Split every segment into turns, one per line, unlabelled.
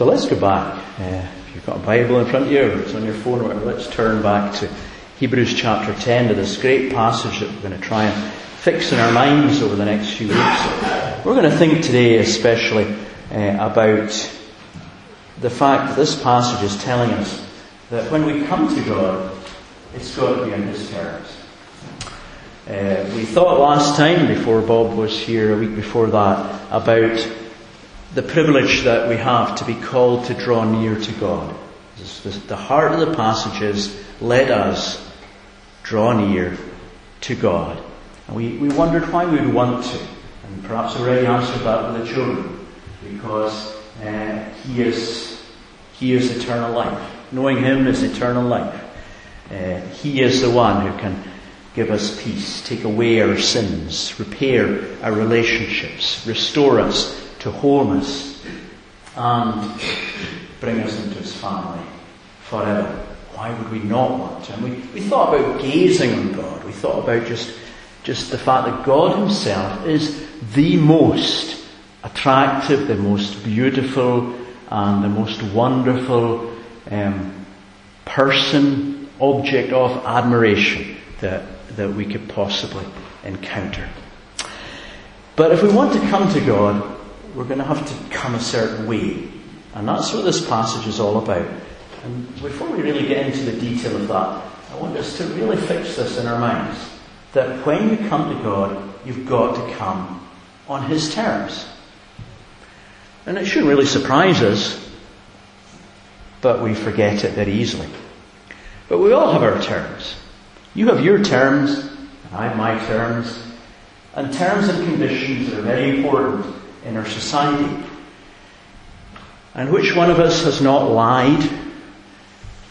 So let's go back. Uh, if you've got a Bible in front of you or it's on your phone or whatever, let's turn back to Hebrews chapter 10 to this great passage that we're going to try and fix in our minds over the next few weeks. We're going to think today especially uh, about the fact that this passage is telling us that when we come to God, it's got to be on His terms. Uh, we thought last time, before Bob was here, a week before that, about the privilege that we have to be called to draw near to God. The heart of the passage is, let us draw near to God. And we, we wondered why we would want to. And perhaps already answered that with the children. Because uh, He is He is eternal life. Knowing Him is eternal life. Uh, he is the one who can give us peace, take away our sins, repair our relationships, restore us to wholeness, and bring us into His family forever. Why would we not want to? And we, we thought about gazing on God. We thought about just, just the fact that God Himself is the most attractive, the most beautiful, and the most wonderful um, person, object of admiration that, that we could possibly encounter. But if we want to come to God, we're going to have to come a certain way. And that's what this passage is all about. And before we really get into the detail of that, I want us to really fix this in our minds. That when you come to God, you've got to come on His terms. And it shouldn't really surprise us, but we forget it very easily. But we all have our terms. You have your terms, and I have my terms, and terms and conditions are very important in our society. And which one of us has not lied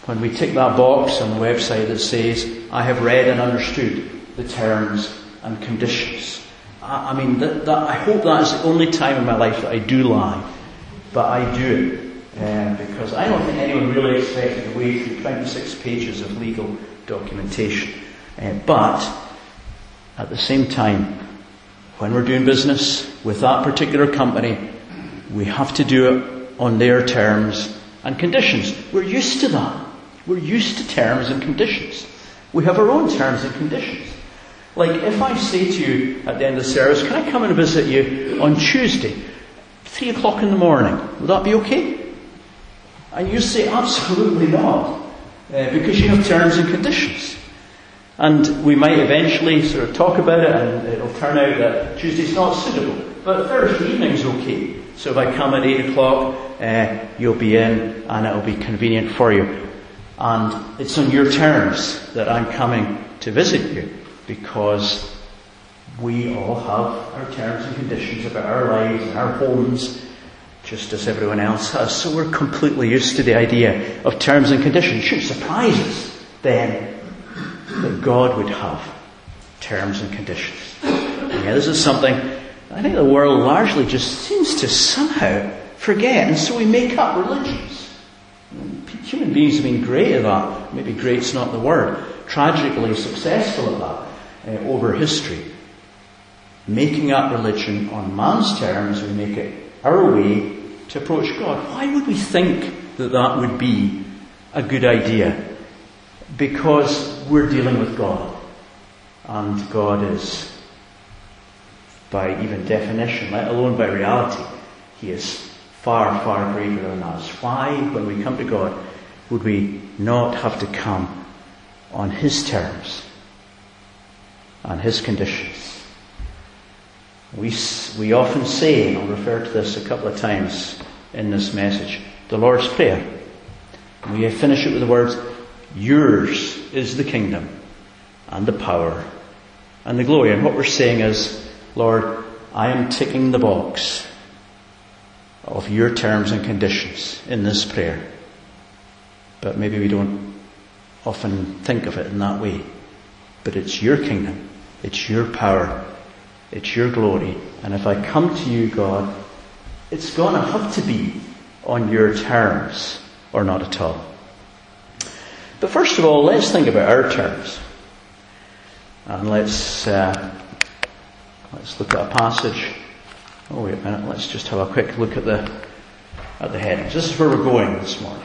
when we tick that box on the website that says, I have read and understood the terms and conditions? I, I mean, that, that, I hope that is the only time in my life that I do lie, but I do it. Um, because I don't think anyone really expected to wade through 26 pages of legal documentation. Uh, but at the same time, when we're doing business with that particular company, we have to do it on their terms and conditions. We're used to that. We're used to terms and conditions. We have our own terms and conditions. Like if I say to you at the end of the service, can I come and visit you on Tuesday, three o'clock in the morning? Would that be okay? And you say, absolutely not, uh, because you have terms and conditions. And we might eventually sort of talk about it and it'll turn out that Tuesday's not suitable. But Thursday evening's okay. So if I come at 8 o'clock, uh, you'll be in and it'll be convenient for you. And it's on your terms that I'm coming to visit you because we all have our terms and conditions about our lives and our homes just as everyone else has. So we're completely used to the idea of terms and conditions. It shouldn't surprise us then that God would have terms and conditions. Yeah, this is something I think the world largely just seems to somehow forget, and so we make up religions. Human beings have been great at that. Maybe great's not the word. Tragically successful at that uh, over history. Making up religion on man's terms, we make it our way to approach God. Why would we think that that would be a good idea? Because we're dealing with God. And God is, by even definition, let alone by reality, He is far, far greater than us. Why, when we come to God, would we not have to come on His terms, on His conditions? We, we often say, and I'll refer to this a couple of times in this message, the Lord's Prayer. We finish it with the words, Yours is the kingdom and the power and the glory. And what we're saying is, Lord, I am ticking the box of your terms and conditions in this prayer. But maybe we don't often think of it in that way. But it's your kingdom. It's your power. It's your glory. And if I come to you, God, it's going to have to be on your terms or not at all. But first of all, let's think about our terms. And let's, uh, let's look at a passage. Oh, wait a minute. Let's just have a quick look at the, at the headings. This is where we're going this morning.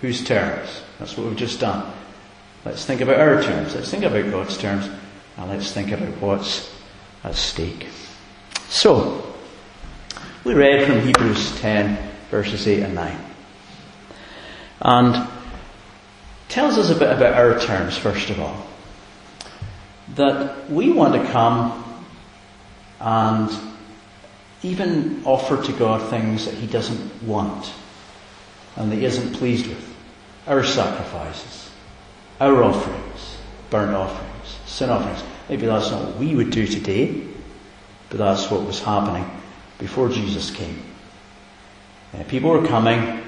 Whose terms? That's what we've just done. Let's think about our terms. Let's think about God's terms. And let's think about what's at stake. So, we read from Hebrews 10, verses 8 and 9. And tells us a bit about our terms, first of all. That we want to come and even offer to God things that He doesn't want and that He isn't pleased with. Our sacrifices, our offerings, burnt offerings, sin offerings. Maybe that's not what we would do today, but that's what was happening before Jesus came. Uh, people were coming,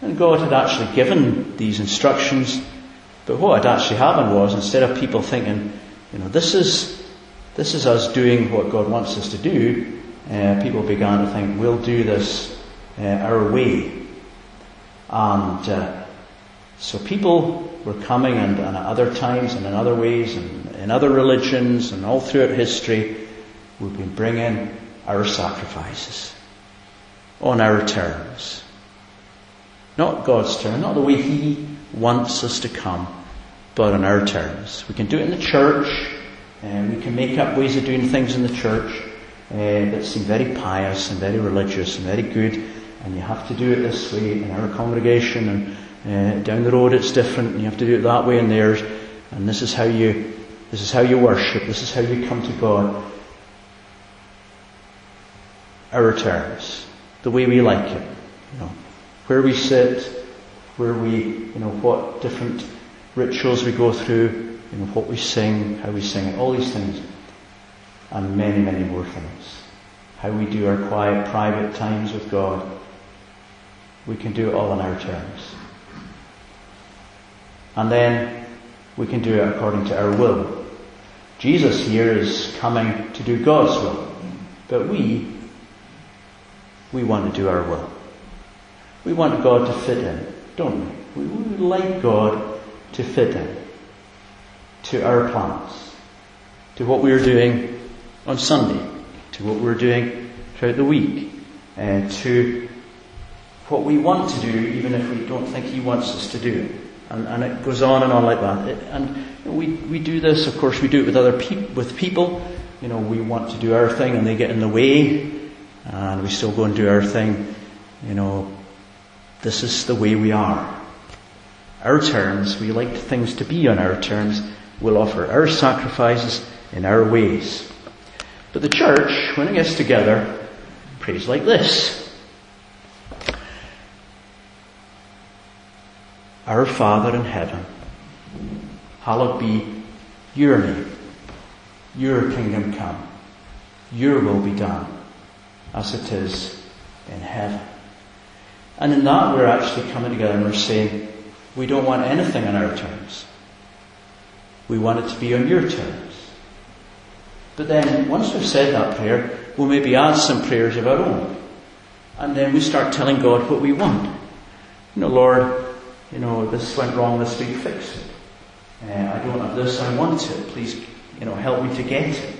and God had actually given these instructions, but what had actually happened was instead of people thinking, you know, this is this is us doing what God wants us to do, uh, people began to think, we'll do this uh, our way. And uh, so people were coming, and, and, at other times and in other ways, and in other religions, and all throughout history, we've been bringing our sacrifices on our terms. Not God's terms, not the way He wants us to come, but on our terms. We can do it in the church, and we can make up ways of doing things in the church uh, that seem very pious and very religious and very good, and you have to do it this way in our congregation, and uh, down the road it's different, and you have to do it that way in theirs, and this is how you, this is how you worship, this is how you come to God. Our terms, the way we like it, you know, where we sit, where we, you know, what different rituals we go through, you know, what we sing, how we sing it, all these things and many, many more things. How we do our quiet, private times with God. We can do it all on our terms. And then we can do it according to our will. Jesus here is coming to do God's will. But we, we want to do our will. We want God to fit in, don't we? We would like God to fit in to our plans, to what we're doing on Sunday, to what we're doing throughout the week, and to what we want to do, even if we don't think He wants us to do it. And, and it goes on and on like that. It, and we, we do this, of course, we do it with other people, with people. You know, we want to do our thing and they get in the way, and we still go and do our thing. You know, this is the way we are. Our terms, we like things to be on our terms. We'll offer our sacrifices in our ways. But the church, when it gets together, prays like this. Our Father in heaven, hallowed be your name. Your kingdom come. Your will be done as it is in heaven. And in that we're actually coming together and we're saying, we don't want anything on our terms. We want it to be on your terms. But then, once we've said that prayer, we'll maybe add some prayers of our own. And then we start telling God what we want. You know, Lord, you know, this went wrong this week, fix it. Uh, I don't have this, I want it. Please, you know, help me to get it.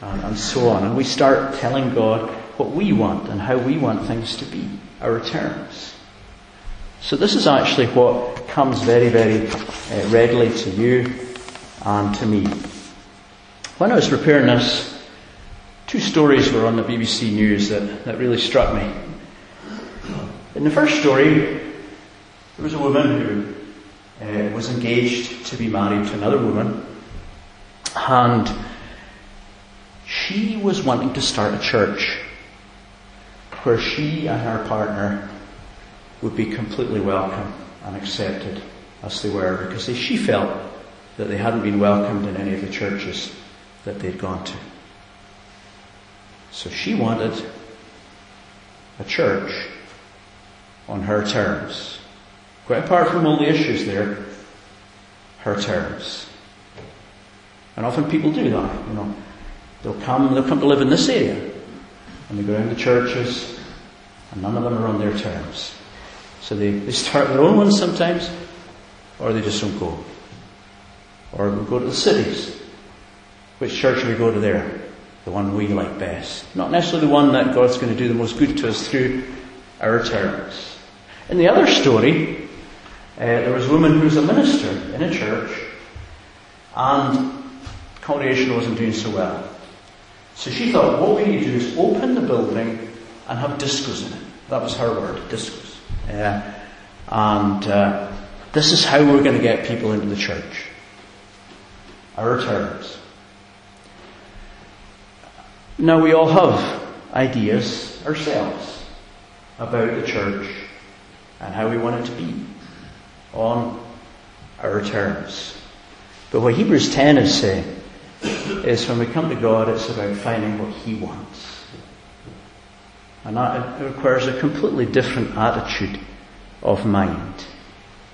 And, and so on. And we start telling God what we want and how we want things to be, our terms. So this is actually what comes very, very uh, readily to you and to me. When I was preparing this, two stories were on the BBC News that, that really struck me. In the first story, there was a woman who uh, was engaged to be married to another woman, and she was wanting to start a church where she and her partner would be completely welcome and accepted as they were because she felt that they hadn't been welcomed in any of the churches that they'd gone to. So she wanted a church on her terms. Quite apart from all the issues there, her terms. And often people do that, you know. They'll come, they'll come to live in this area. And they go around the churches, and none of them are on their terms. So they, they start their own ones sometimes, or they just don't go. Or we go to the cities. Which church do we go to there? The one we like best. Not necessarily the one that God's going to do the most good to us through, our terms. In the other story, uh, there was a woman who was a minister in a church, and the congregation wasn't doing so well. So she thought, what we need to do is open the building and have discos in it. That was her word, discos. And uh, this is how we're going to get people into the church. Our terms. Now we all have ideas ourselves about the church and how we want it to be on our terms. But what Hebrews 10 is saying is when we come to God, it's about finding what He wants. And that requires a completely different attitude of mind.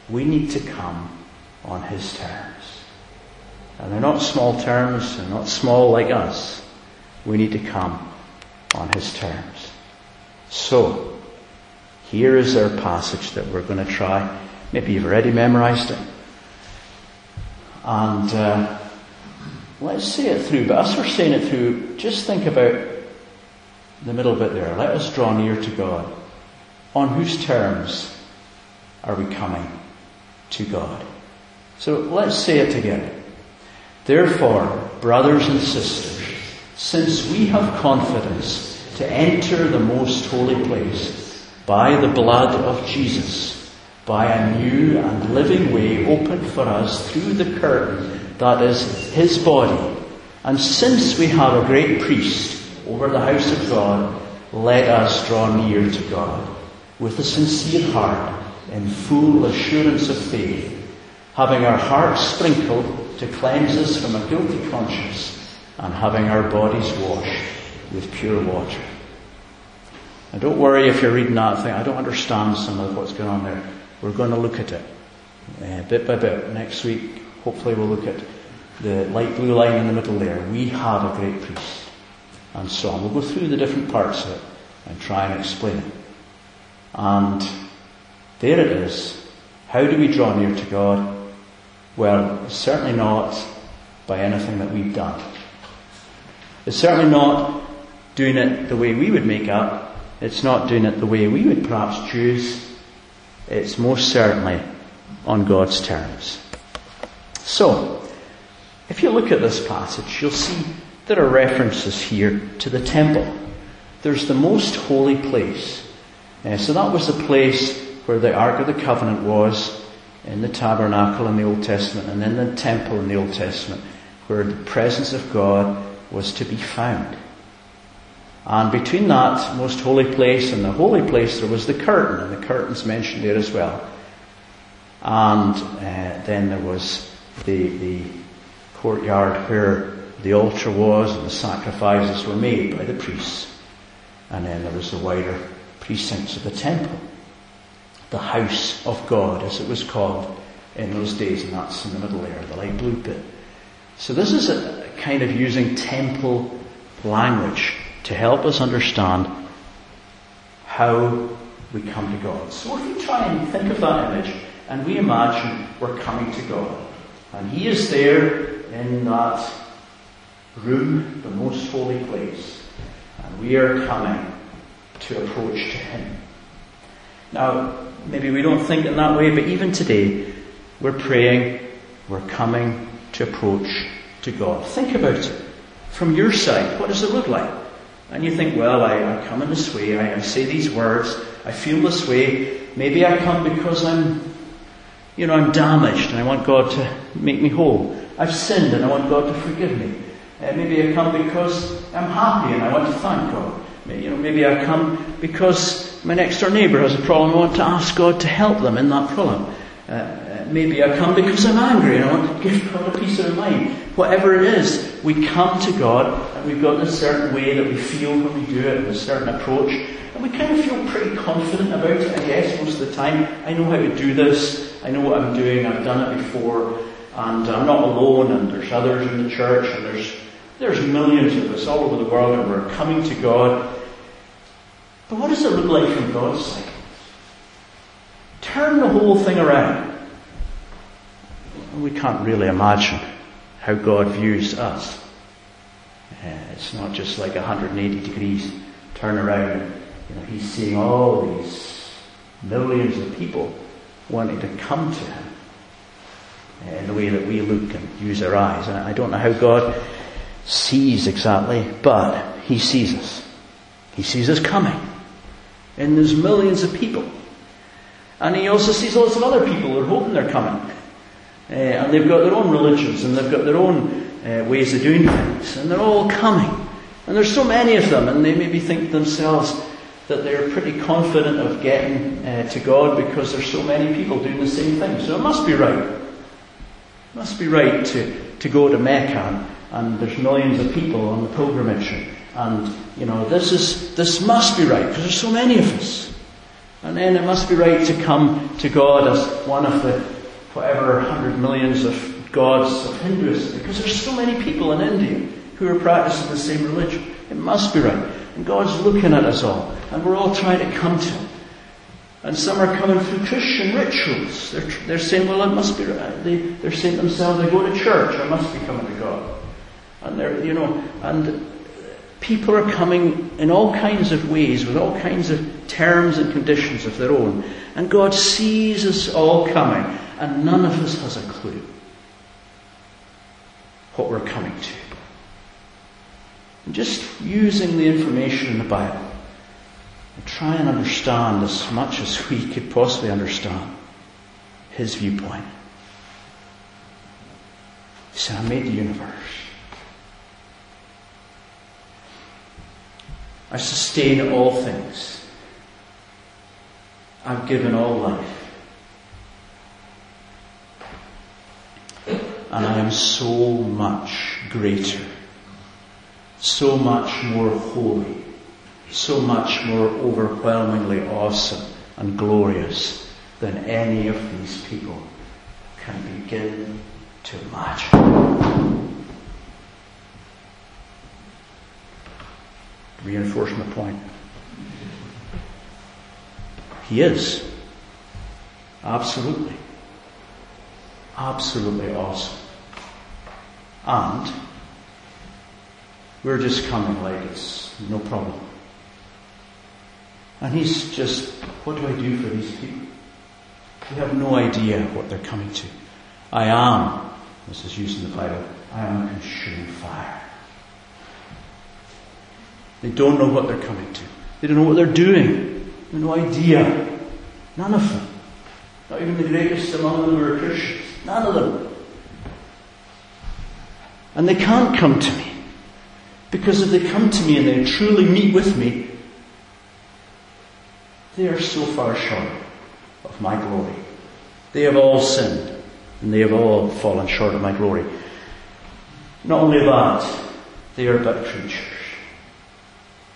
We need to come on His terms. And they're not small terms, they're not small like us. We need to come on His terms. So, here is our passage that we're going to try. Maybe you've already memorized it. And uh, let's say it through. But as we're saying it through, just think about the middle bit there. Let us draw near to God. On whose terms are we coming to God? So let's say it together. Therefore, brothers and sisters, since we have confidence to enter the most holy place by the blood of Jesus, by a new and living way opened for us through the curtain that is his body, and since we have a great priest over the house of God, let us draw near to God with a sincere heart in full assurance of faith, having our hearts sprinkled to cleanse us from a guilty conscience and having our bodies washed with pure water. And don't worry if you're reading that thing. I don't understand some of what's going on there. We're going to look at it uh, bit by bit. Next week, hopefully, we'll look at the light blue line in the middle there. We have a great priest and so on. We'll go through the different parts of it and try and explain it. And there it is. How do we draw near to God? Well, certainly not by anything that we've done. It's certainly not doing it the way we would make up. It's not doing it the way we would perhaps choose. It's most certainly on God's terms. So, if you look at this passage, you'll see there are references here to the temple. There's the most holy place. Uh, so that was the place where the Ark of the Covenant was in the tabernacle in the Old Testament and then the temple in the Old Testament where the presence of God was to be found. And between that most holy place and the holy place there was the curtain and the curtain's mentioned there as well. And uh, then there was the, the courtyard where the altar was and the sacrifices were made by the priests. And then there was the wider precincts of the temple. The house of God, as it was called in those days, and that's in the middle there, the light blue bit. So this is a kind of using temple language to help us understand how we come to God. So if we try and think of that image and we imagine we're coming to God and He is there in that room, the most holy place, and we are coming to approach to Him. Now, maybe we don't think in that way, but even today, we're praying, we're coming to approach to God. Think about it. From your side, what does it look like? And you think, well, I, I come in this way, I, I say these words, I feel this way. Maybe I come because I'm, you know, I'm damaged and I want God to make me whole. I've sinned and I want God to forgive me. Uh, maybe I come because I'm happy and I want to thank God. Maybe, you know, maybe I come because my next door neighbour has a problem. And I want to ask God to help them in that problem. Uh, uh, maybe I come because I'm angry and I want to give God a piece of mind. Whatever it is, we come to God and we've got a certain way that we feel when we do it, a certain approach, and we kind of feel pretty confident about it, I guess, most of the time. I know how to do this. I know what I'm doing. I've done it before. And I'm not alone, and there's others in the church, and there's there's millions of us all over the world and we're coming to God. But what does it look like from God's side? Turn the whole thing around. We can't really imagine how God views us. Uh, it's not just like 180 degrees turn around. You know, he's seeing all these millions of people wanting to come to him in the way that we look and use our eyes. And I don't know how God sees exactly, but He sees us. He sees us coming. And there's millions of people. And He also sees lots of other people who are hoping they're coming. Uh, and they've got their own religions and they've got their own uh, ways of doing things. And they're all coming. And there's so many of them, and they maybe think themselves that they're pretty confident of getting uh, to God because there's so many people doing the same thing. So it must be right. It must be right to, to go to Mecca and there's millions of people on the pilgrimage. And you know this is this must be right because there's so many of us. And then it must be right to come to God as one of the whatever hundred millions of gods of Hinduism because there's so many people in India who are practicing the same religion. It must be right. And God's looking at us all and we're all trying to come to Him and some are coming through Christian rituals. They're, they're saying, well, it must be, they, they're saying to themselves, I go to church, I must be coming to God. And they're, you know, and people are coming in all kinds of ways with all kinds of terms and conditions of their own. And God sees us all coming, and none of us has a clue what we're coming to. And just using the information in the Bible try and understand as much as we could possibly understand his viewpoint. He said, I made the universe. I sustain all things. I've given all life. And I am so much greater, so much more holy, so much more overwhelmingly awesome and glorious than any of these people can begin to imagine. reinforce my point. He is. Absolutely. Absolutely awesome. And we're just coming like it's no problem. And he's just, what do I do for these people? They have no idea what they're coming to. I am, this is used in the Bible, I am a consuming fire. They don't know what they're coming to. They don't know what they're doing. They have no idea. None of them. Not even the greatest among them who are Christians. None of them. And they can't come to me. Because if they come to me and they truly meet with me, they are so far short of my glory. They have all sinned and they have all fallen short of my glory. Not only that, they are but creatures.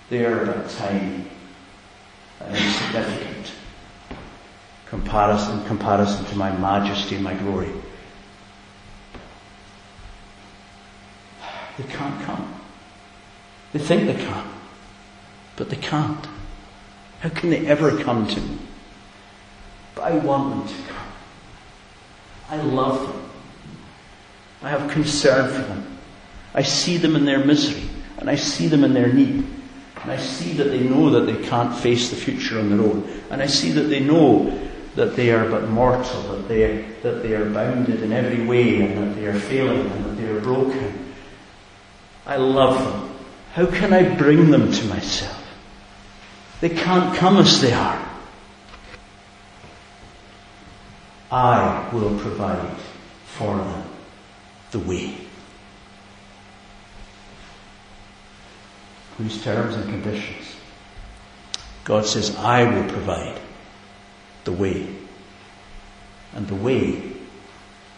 They are but tiny and insignificant comparison, comparison to my majesty and my glory. They can't come. They think they can, but they can't. How can they ever come to me? But I want them to come. I love them. I have concern for them. I see them in their misery and I see them in their need. And I see that they know that they can't face the future on their own. And I see that they know that they are but mortal, that they, that they are bounded in every way, and that they are failing, and that they are broken. I love them. How can I bring them to myself? They can't come as they are. I will provide for them the way. whose terms and conditions. God says, I will provide the way. And the way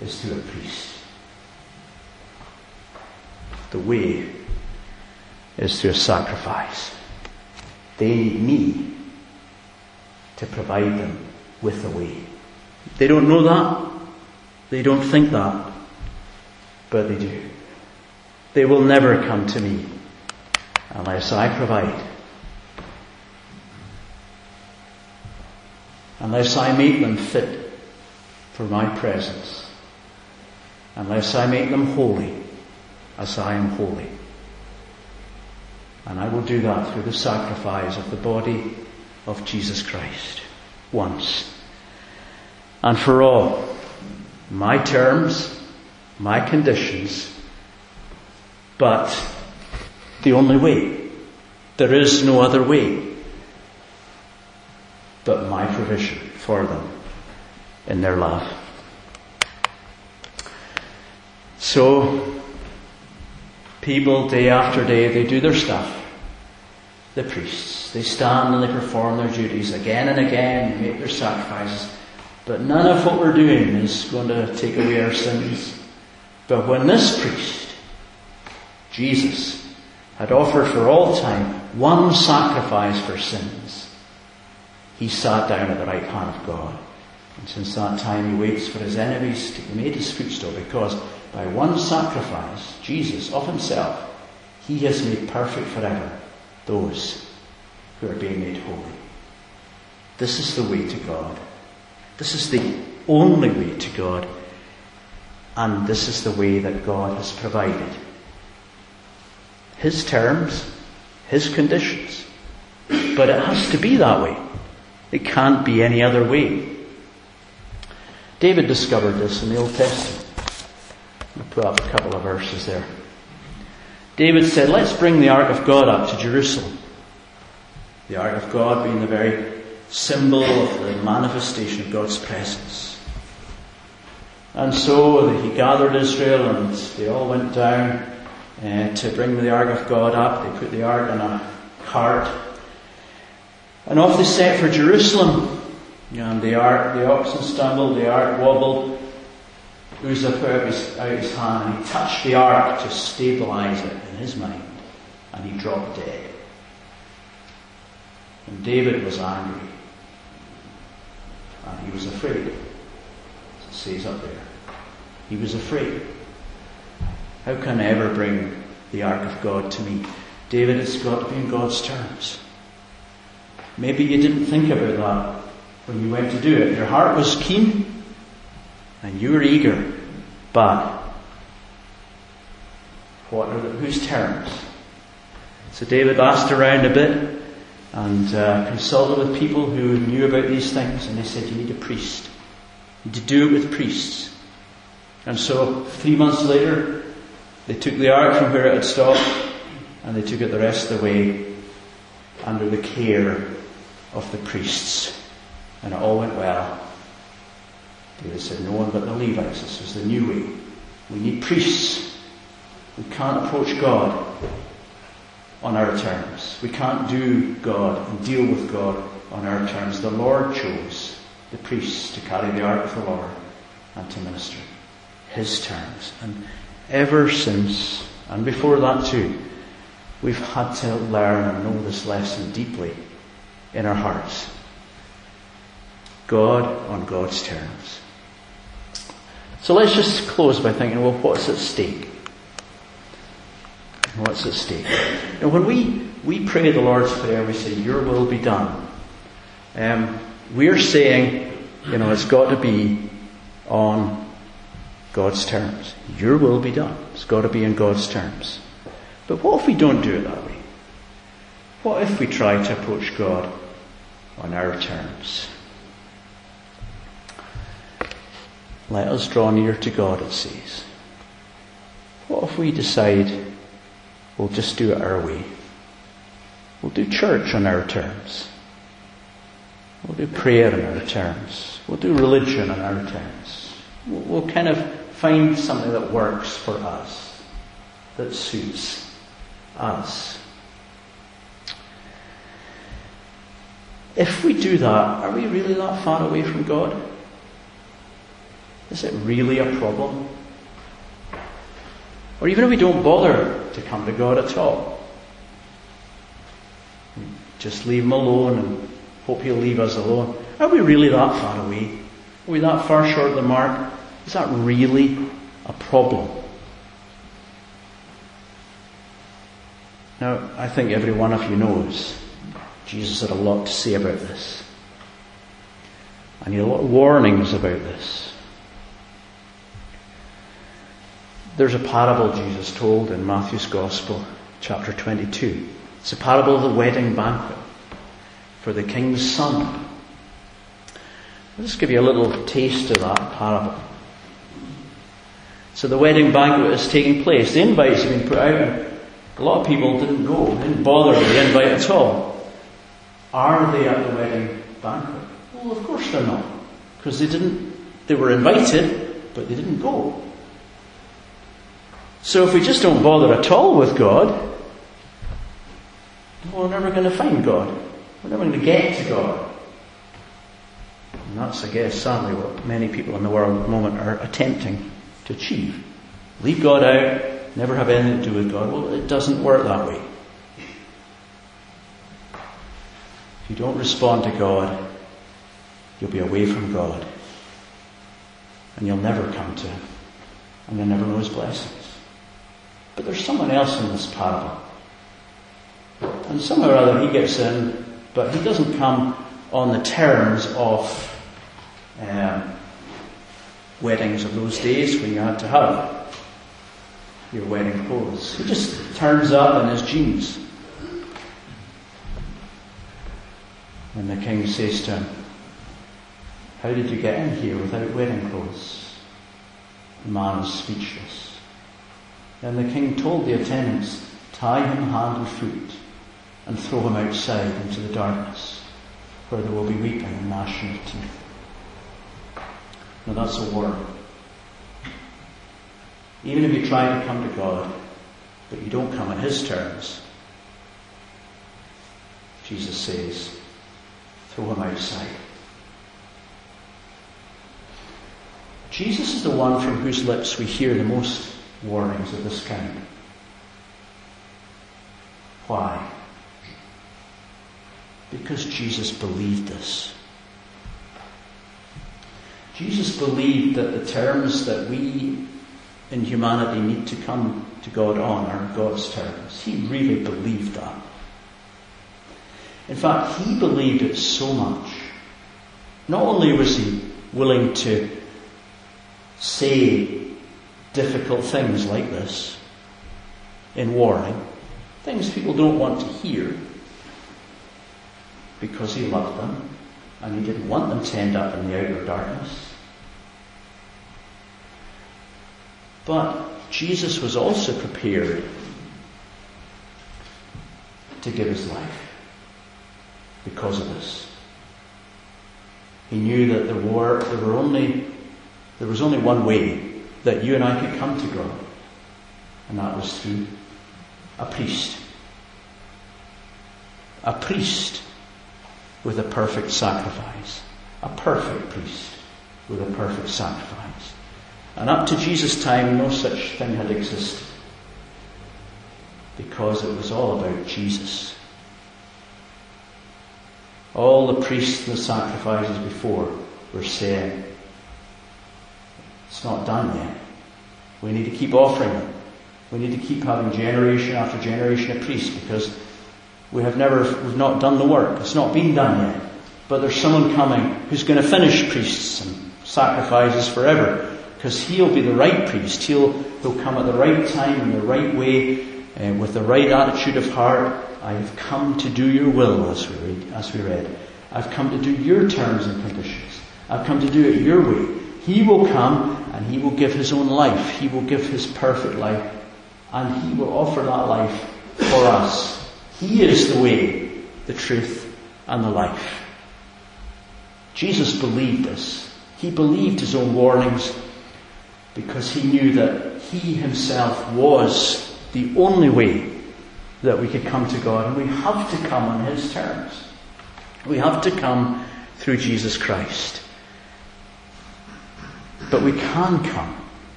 is through a priest. The way is through a sacrifice. They need me to provide them with a way. They don't know that. They don't think that. But they do. They will never come to me unless I provide. Unless I make them fit for my presence. Unless I make them holy as I am holy. And I will do that through the sacrifice of the body of Jesus Christ. Once. And for all. My terms, my conditions, but the only way. There is no other way but my provision for them in their love. So, people day after day, they do their stuff. The priests, they stand and they perform their duties again and again, they make their sacrifices. But none of what we're doing is going to take away our sins. But when this priest, Jesus, had offered for all time one sacrifice for sins, he sat down at the right hand of God. And since that time he waits for his enemies to be made his footstool because by one sacrifice, Jesus of himself, he has made perfect forever those who are being made holy. This is the way to God. This is the only way to God. And this is the way that God has provided. His terms, His conditions. But it has to be that way. It can't be any other way. David discovered this in the Old Testament. I'll put up a couple of verses there. David said, Let's bring the Ark of God up to Jerusalem. The Ark of God being the very symbol of the manifestation of God's presence. And so he gathered Israel and they all went down uh, to bring the Ark of God up. They put the Ark on a cart. And off they set for Jerusalem. And the ark, the oxen stumbled, the ark wobbled. Uzzah out his, out his hand and he touched the ark to stabilize it in his mind. And he dropped dead. And David was angry. And he was afraid. It says up there. He was afraid. How can I ever bring the ark of God to me? David, it's got to be in God's terms. Maybe you didn't think about that when you went to do it. Your heart was keen and you were eager, but what are the, whose terms? So David asked around a bit and uh, consulted with people who knew about these things, and they said, You need a priest. You need to do it with priests. And so, three months later, they took the ark from where it had stopped, and they took it the rest of the way under the care of the priests. And it all went well. David said, No one but the Levites. This was the new way. We need priests. We can't approach God on our terms. We can't do God and deal with God on our terms. The Lord chose the priests to carry the ark of the Lord and to minister. His terms. And ever since, and before that too, we've had to learn and know this lesson deeply in our hearts. God on God's terms. So let's just close by thinking, well, what's at stake? What's at stake? Now, when we, we pray the Lord's Prayer, we say, Your will be done. Um, we're saying, you know, it's got to be on God's terms. Your will be done. It's got to be in God's terms. But what if we don't do it that way? What if we try to approach God on our terms? Let us draw near to God, it says. What if we decide We'll just do it our way. We'll do church on our terms. We'll do prayer on our terms. We'll do religion on our terms. We'll, we'll kind of find something that works for us, that suits us. If we do that, are we really that far away from God? Is it really a problem? Or even if we don't bother to come to God at all, just leave Him alone and hope He'll leave us alone. Are we really that far away? Are we that far short of the mark? Is that really a problem? Now, I think every one of you knows Jesus had a lot to say about this. And he had a lot of warnings about this. There's a parable Jesus told in Matthew's Gospel, chapter 22. It's a parable of the wedding banquet. for the king's son. I'll just give you a little taste of that parable. So the wedding banquet is taking place. The invites have been put out and a lot of people didn't go, didn't bother with the invite at all. Are they at the wedding banquet? Well, of course they're not. Because they didn't, they were invited, but they didn't go. So if we just don't bother at all with God, we're never going to find God. We're never going to get to God. And that's, I guess, sadly what many people in the world at the moment are attempting to achieve. Leave God out, never have anything to do with God. Well, it doesn't work that way. If you don't respond to God, you'll be away from God. And you'll never come to Him. And you'll never know His blessings. But there's someone else in this parable and somehow or other he gets in, but he doesn't come on the terms of um, weddings of those days when you had to have your wedding clothes. He just turns up in his jeans. And the king says to him, How did you get in here without wedding clothes? The man is speechless. Then the king told the attendants, Tie him hand and foot and throw him outside into the darkness where there will be weeping and gnashing of teeth. Now that's a warning. Even if you try to come to God, but you don't come on His terms, Jesus says, throw him outside. Jesus is the one from whose lips we hear the most warnings of this kind. Why? Because Jesus believed this. Jesus believed that the terms that we in humanity need to come to God on are God's terms. He really believed that. In fact, he believed it so much. Not only was he willing to say difficult things like this in warning, things people don't want to hear, because he loved them and he didn't want them to end up in the outer darkness. But Jesus was also prepared to give his life because of this. He knew that there were, there were only, there was only one way that you and I could come to God, and that was through a priest. A priest with a perfect sacrifice. A perfect priest with a perfect sacrifice. And up to Jesus' time, no such thing had existed. Because it was all about Jesus. All the priests and the sacrifices before were saying, it's not done yet. We need to keep offering them. We need to keep having generation after generation of priests because we have never, we've not done the work. It's not been done yet. But there's someone coming who's going to finish priests and sacrifices forever. Because he'll be the right priest. He'll, he'll come at the right time in the right way, uh, with the right attitude of heart. I have come to do your will, as we read. As we read. I've come to do your terms and conditions. I've come to do it your way. He will come and he will give his own life. He will give his perfect life. And he will offer that life for us. He is the way, the truth, and the life. Jesus believed this. He believed his own warnings because he knew that he himself was the only way that we could come to God, and we have to come on his terms. We have to come through Jesus Christ. But we can come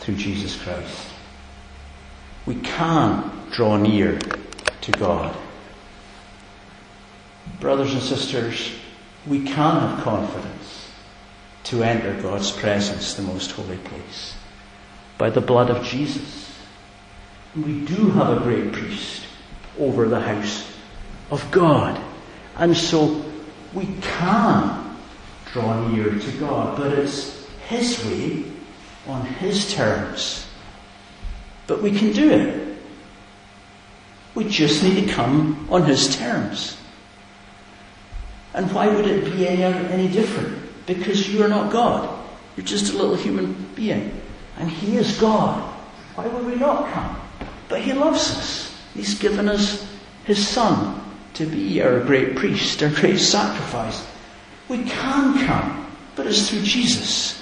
through Jesus Christ. We can draw near to God. Brothers and sisters, we can have confidence to enter God's presence, the most holy place, by the blood of Jesus. We do have a great priest over the house of God. And so we can draw near to God, but it's His way on His terms. But we can do it. We just need to come on His terms. And why would it be any, any different? Because you are not God. You're just a little human being. And He is God. Why would we not come? But He loves us. He's given us His Son to be our great priest, our great sacrifice. We can come, but it's through Jesus.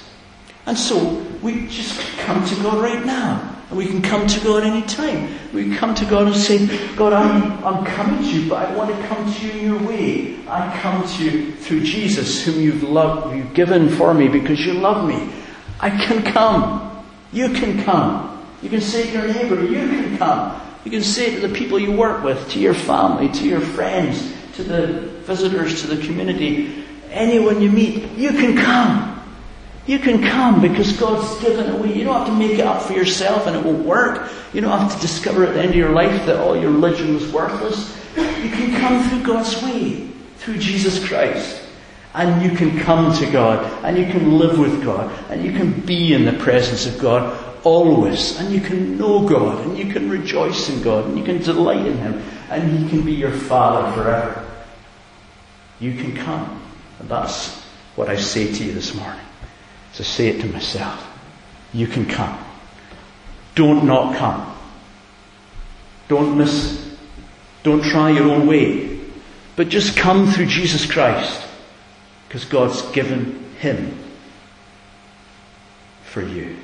And so we just come to God right now. And we can come to God any time. We can come to God and say, God, I'm, I'm coming to you, but I want to come to you in your way. I come to you through Jesus, whom you've loved, you've given for me because you love me. I can come. You can come. You can say to your neighbour, you can come. You can say to the people you work with, to your family, to your friends, to the visitors, to the community, anyone you meet, you can come. You can come because God's given a way. You don't have to make it up for yourself and it won't work. You don't have to discover at the end of your life that all your religion was worthless. You can come through God's way, through Jesus Christ. And you can come to God, and you can live with God, and you can be in the presence of God always, and you can know God, and you can rejoice in God, and you can delight in Him, and He can be your Father forever. You can come. And that's what I say to you this morning to say it to myself. You can come. Don't not come. Don't miss. Don't try your own way. But just come through Jesus Christ because God's given him for you.